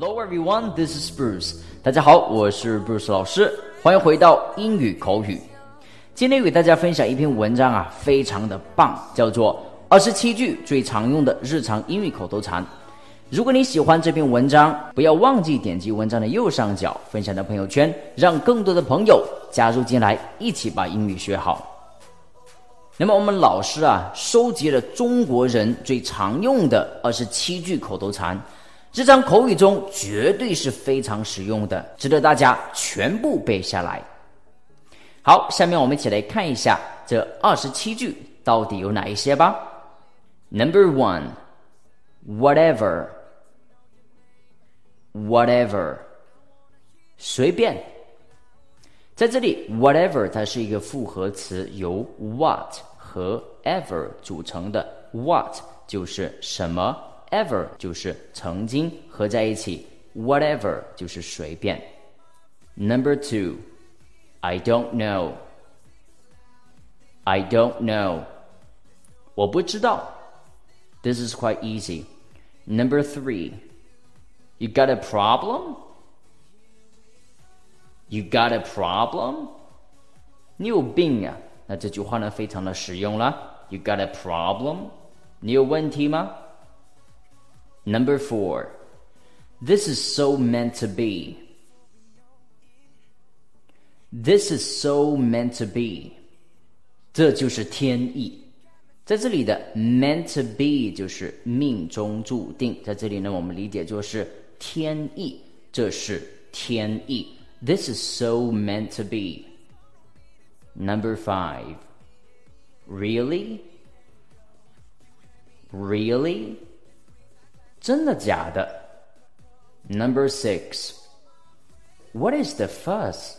Hello everyone, this is Bruce. 大家好，我是 Bruce 老师，欢迎回到英语口语。今天给大家分享一篇文章啊，非常的棒，叫做《二十七句最常用的日常英语口头禅》。如果你喜欢这篇文章，不要忘记点击文章的右上角，分享到朋友圈，让更多的朋友加入进来，一起把英语学好。那么我们老师啊，收集了中国人最常用的二十七句口头禅。这张口语中绝对是非常实用的，值得大家全部背下来。好，下面我们一起来看一下这二十七句到底有哪一些吧。Number one, whatever, whatever，随便。在这里，whatever 它是一个复合词，由 what 和 ever 组成的。what 就是什么。ever 就是曾经合在一起，whatever 就是随便。Number two, I don't know. I don't know. 我不知道。This is quite easy. Number three, you got a problem? You got a problem? 你有病啊！那这句话呢，非常的实用了。You got a problem? 你有问题吗？？Number four, this is so meant to be. This is so meant to be. 这就是天意。在这里的 meant to be 就是命中注定，在这里呢，我们理解就是天意，这是天意。This is so meant to be. Number five. Really? Really? 真的假的？Number six. What is the fuss?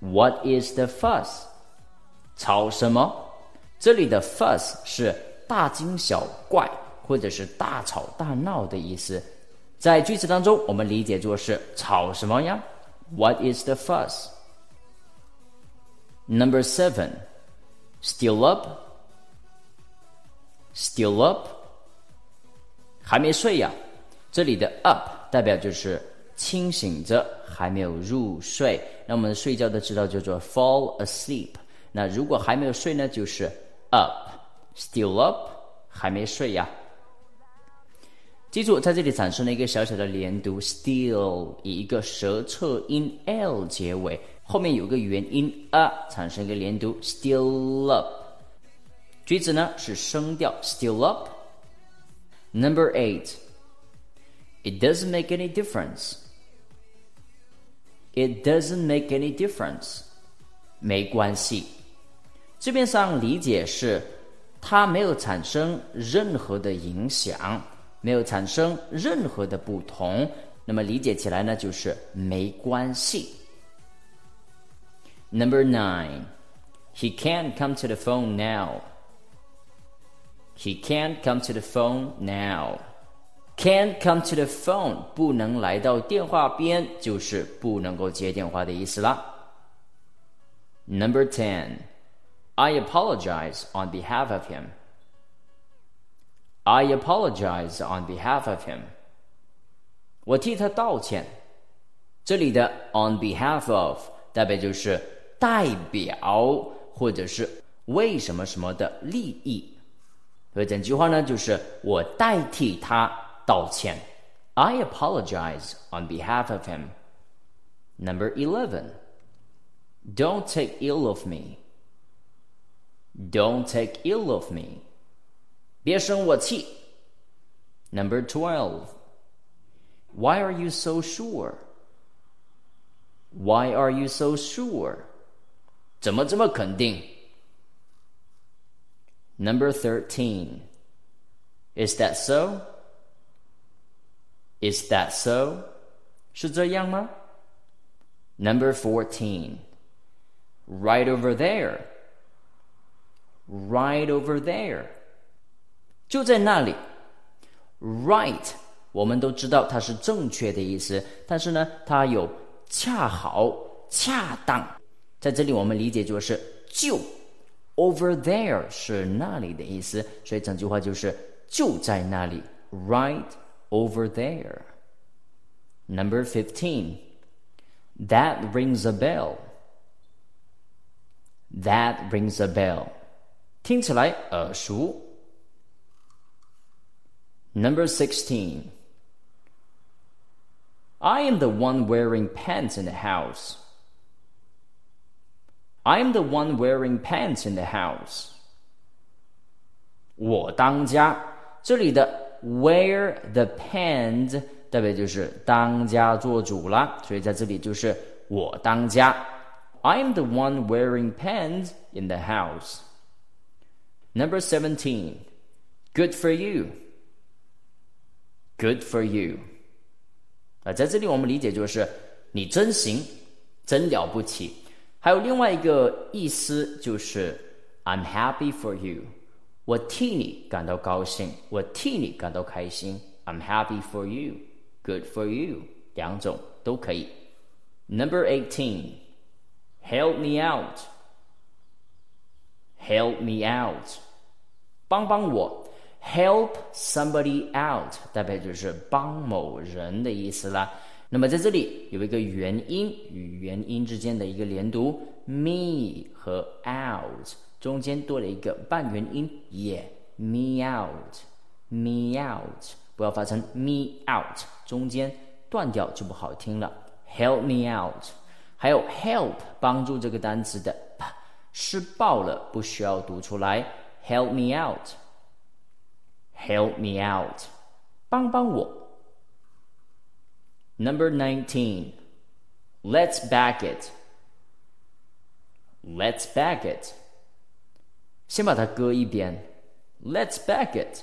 What is the fuss? 吵什么？这里的 fuss 是大惊小怪或者是大吵大闹的意思。在句子当中，我们理解作是吵什么呀？What is the fuss? Number seven. Still up? Still up? 还没睡呀？这里的 up 代表就是清醒着，还没有入睡。那我们睡觉的知道叫做 fall asleep。那如果还没有睡呢，就是 up，still up，还没睡呀。记住，在这里产生了一个小小的连读，still 以一个舌侧音 l 结尾，后面有个元音 a 产生一个连读，still up。句子呢是声调，still up。Number eight, it doesn't make any difference. It doesn't make any difference. 没关系。字面上理解是它没有产生任何的影响，没有产生任何的不同。那么理解起来呢，就是没关系。Number nine, he can't come to the phone now. He can't come to the phone now. Can't come to the phone 不能来到电话边，就是不能够接电话的意思啦。Number ten, I apologize on behalf of him. I apologize on behalf of him. 我替他道歉。这里的 on behalf of 代表就是代表或者是为什么什么的利益。 所以整句话呢，就是我代替他道歉。I apologize on behalf of him. Number 11. Don't take ill of me. Don't take ill of me. 别生我气。Number 12. Why are you so sure? Why are you so sure? 怎么这么肯定 ？Number 13. Is that so? Is that so? 是这样吗? Number 14. Right over there. Right over there. 就在那里。Right，我们都知道它是正确的意思，但是呢，它有恰好、恰当，在这里我们理解就是就。 Over there 是那里的意思，所以整句话就是就在那里，right over there. Number 15. That rings a bell. That rings a bell. 听起来耳熟。Number 16. I am the one wearing pants in the house. I am the one wearing pants in the house. 我当家。这里的 wear the pants 代表就是当家做主了，所以在这里就是我当家。I'm the one wearing pants in the house. Number seventeen. Good for you. Good for you. 啊，在这里我们理解就是你真行，真了不起。 还有另外一个意思就是 I'm happy for you，我替你感到高兴，我替你感到开心。I'm happy for you, good for you，两种都可以。Number eighteen, help me out. Help me out，帮帮我。Help somebody out 代表就是帮某人的意思啦。 那么在这里有一个元音与元音之间的一个连读，me 和 out 中间多了一个半元音也 me out，me out 不要发成 me out，中间断掉就不好听了。Help me out，还有 help 帮助这个单词的 p 是爆了，不需要读出来。Help me out，help me out，帮帮我。Number 19. Let's back it. Let's back it. 先把它搁一边. Let's back it.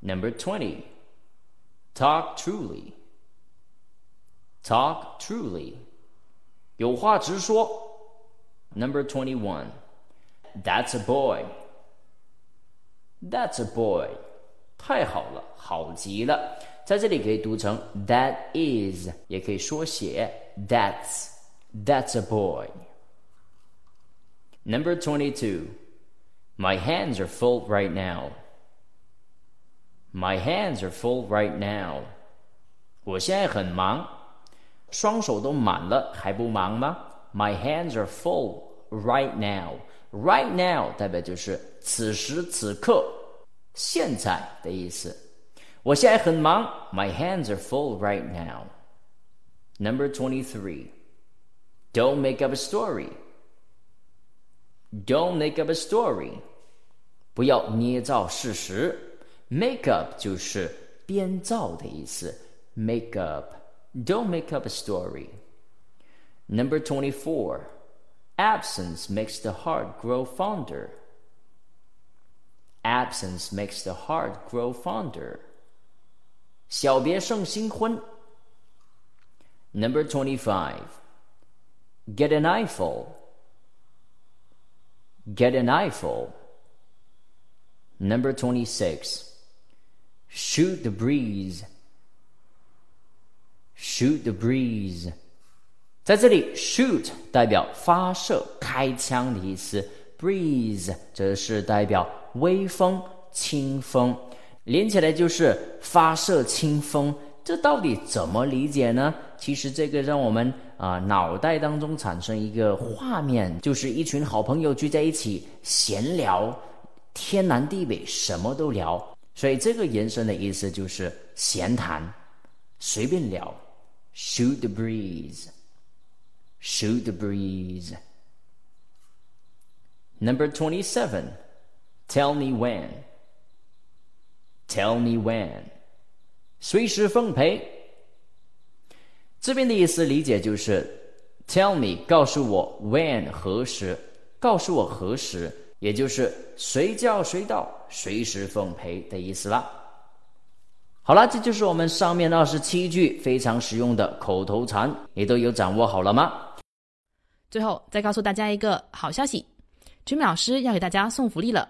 Number 20. Talk truly. Talk truly. 有话直说. Number 21. That's a boy. That's a boy. 太好了，好极了。 在这里可以读成 that is，也可以缩写 that's that's a boy. Number twenty-two. My hands are full right now. My hands are full right now. 我现在很忙，双手都满了，还不忙吗？My hands are full right now. Right now 代表就是此时此刻、现在的意思。 我现在很忙，My hands are full right now. Number twenty-three. Don't make up a story. Don't make up a story. 不要捏造事实。Make up 就是编造的意思。Make up. Don't make up a story. Number twenty-four. Absence makes the heart grow fonder. Absence makes the heart grow fonder. 小别胜新婚。Number twenty-five. Get an eyeful. Get an eyeful. Number twenty-six. Shoot the breeze. Shoot the breeze. 在这里，shoot 代表发射、开枪的意思，breeze 则是代表微风、清风。 连起来就是发射清风，这到底怎么理解呢？其实这个让我们啊脑袋当中产生一个画面，就是一群好朋友聚在一起闲聊，天南地北什么都聊。所以这个延伸的意思就是闲谈，随便聊，shoot the breeze，shoot the breeze。Number twenty-seven，tell me when。Tell me when，随时奉陪。这边的意思理解就是，Tell me，告诉我 when 何时，告诉我何时，也就是随叫随到，随时奉陪的意思啦。好了，这就是我们上面二十七句非常实用的口头禅，你都有掌握好了吗？最后再告诉大家一个好消息，Jimmy 老师要给大家送福利了。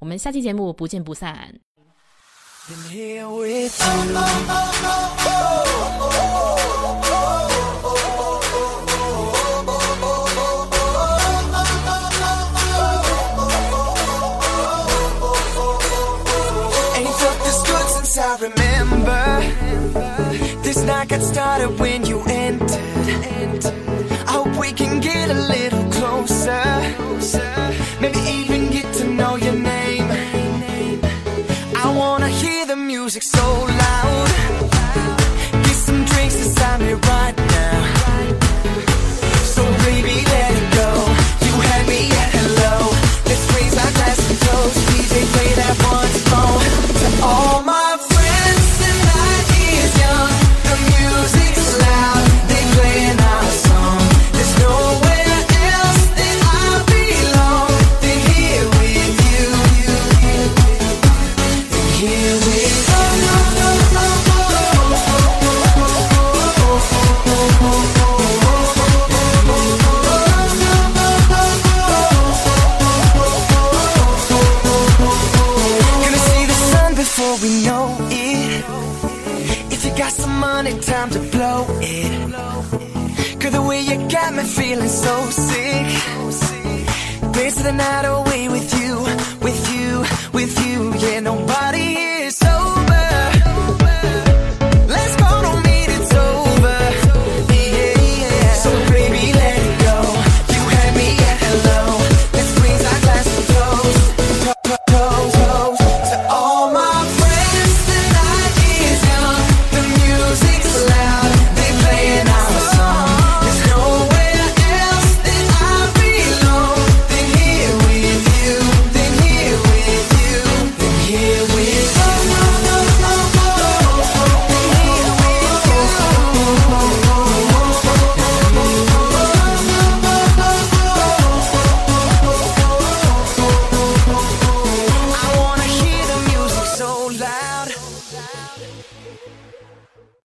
我们下期节目不见不散。I remember This night got started when you entered I hope we can get a little feeling so sick. This is the night away.